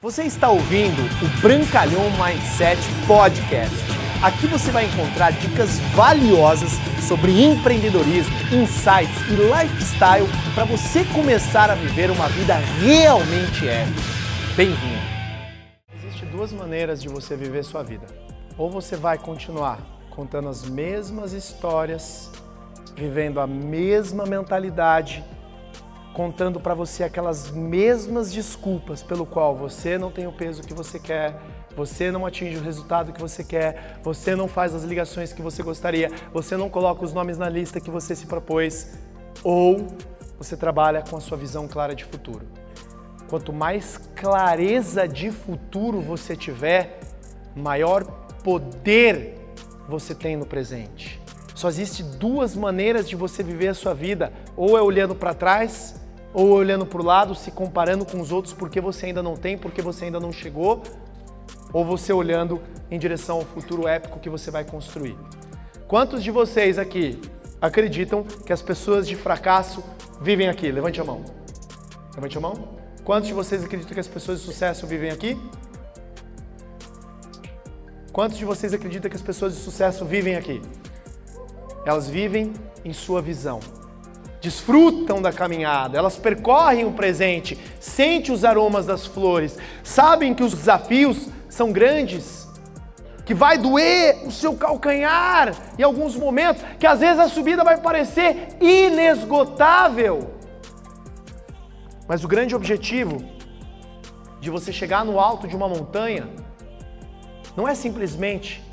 Você está ouvindo o Brancalhão Mindset Podcast. Aqui você vai encontrar dicas valiosas sobre empreendedorismo, insights e lifestyle para você começar a viver uma vida realmente épica. Bem-vindo! Existem duas maneiras de você viver sua vida. Ou você vai continuar contando as mesmas histórias, vivendo a mesma mentalidade, contando para você aquelas mesmas desculpas pelo qual você não tem o peso que você quer, você não atinge o resultado que você quer, você não faz as ligações que você gostaria, você não coloca os nomes na lista que você se propôs, ou você trabalha com a sua visão clara de futuro. Quanto mais clareza de futuro você tiver, maior poder você tem no presente. Só existe duas maneiras de você viver a sua vida, ou é olhando para trás, ou olhando para o lado, se comparando com os outros porque você ainda não tem, porque você ainda não chegou, ou você olhando em direção ao futuro épico que você vai construir. Quantos de vocês aqui acreditam que as pessoas de fracasso vivem aqui? Levante a mão. Levante a mão. Quantos de vocês acreditam que as pessoas de sucesso vivem aqui? Quantos de vocês acreditam que as pessoas de sucesso vivem aqui? Elas vivem em sua visão desfrutam da caminhada, elas percorrem o presente, sentem os aromas das flores, sabem que os desafios são grandes, que vai doer o seu calcanhar em alguns momentos, que às vezes a subida vai parecer inesgotável. Mas o grande objetivo de você chegar no alto de uma montanha não é simplesmente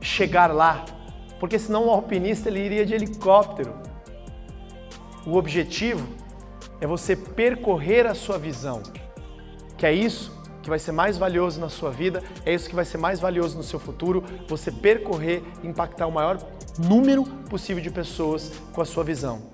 chegar lá, porque senão o alpinista ele iria de helicóptero. O objetivo é você percorrer a sua visão, que é isso que vai ser mais valioso na sua vida, é isso que vai ser mais valioso no seu futuro, você percorrer impactar o maior número possível de pessoas com a sua visão.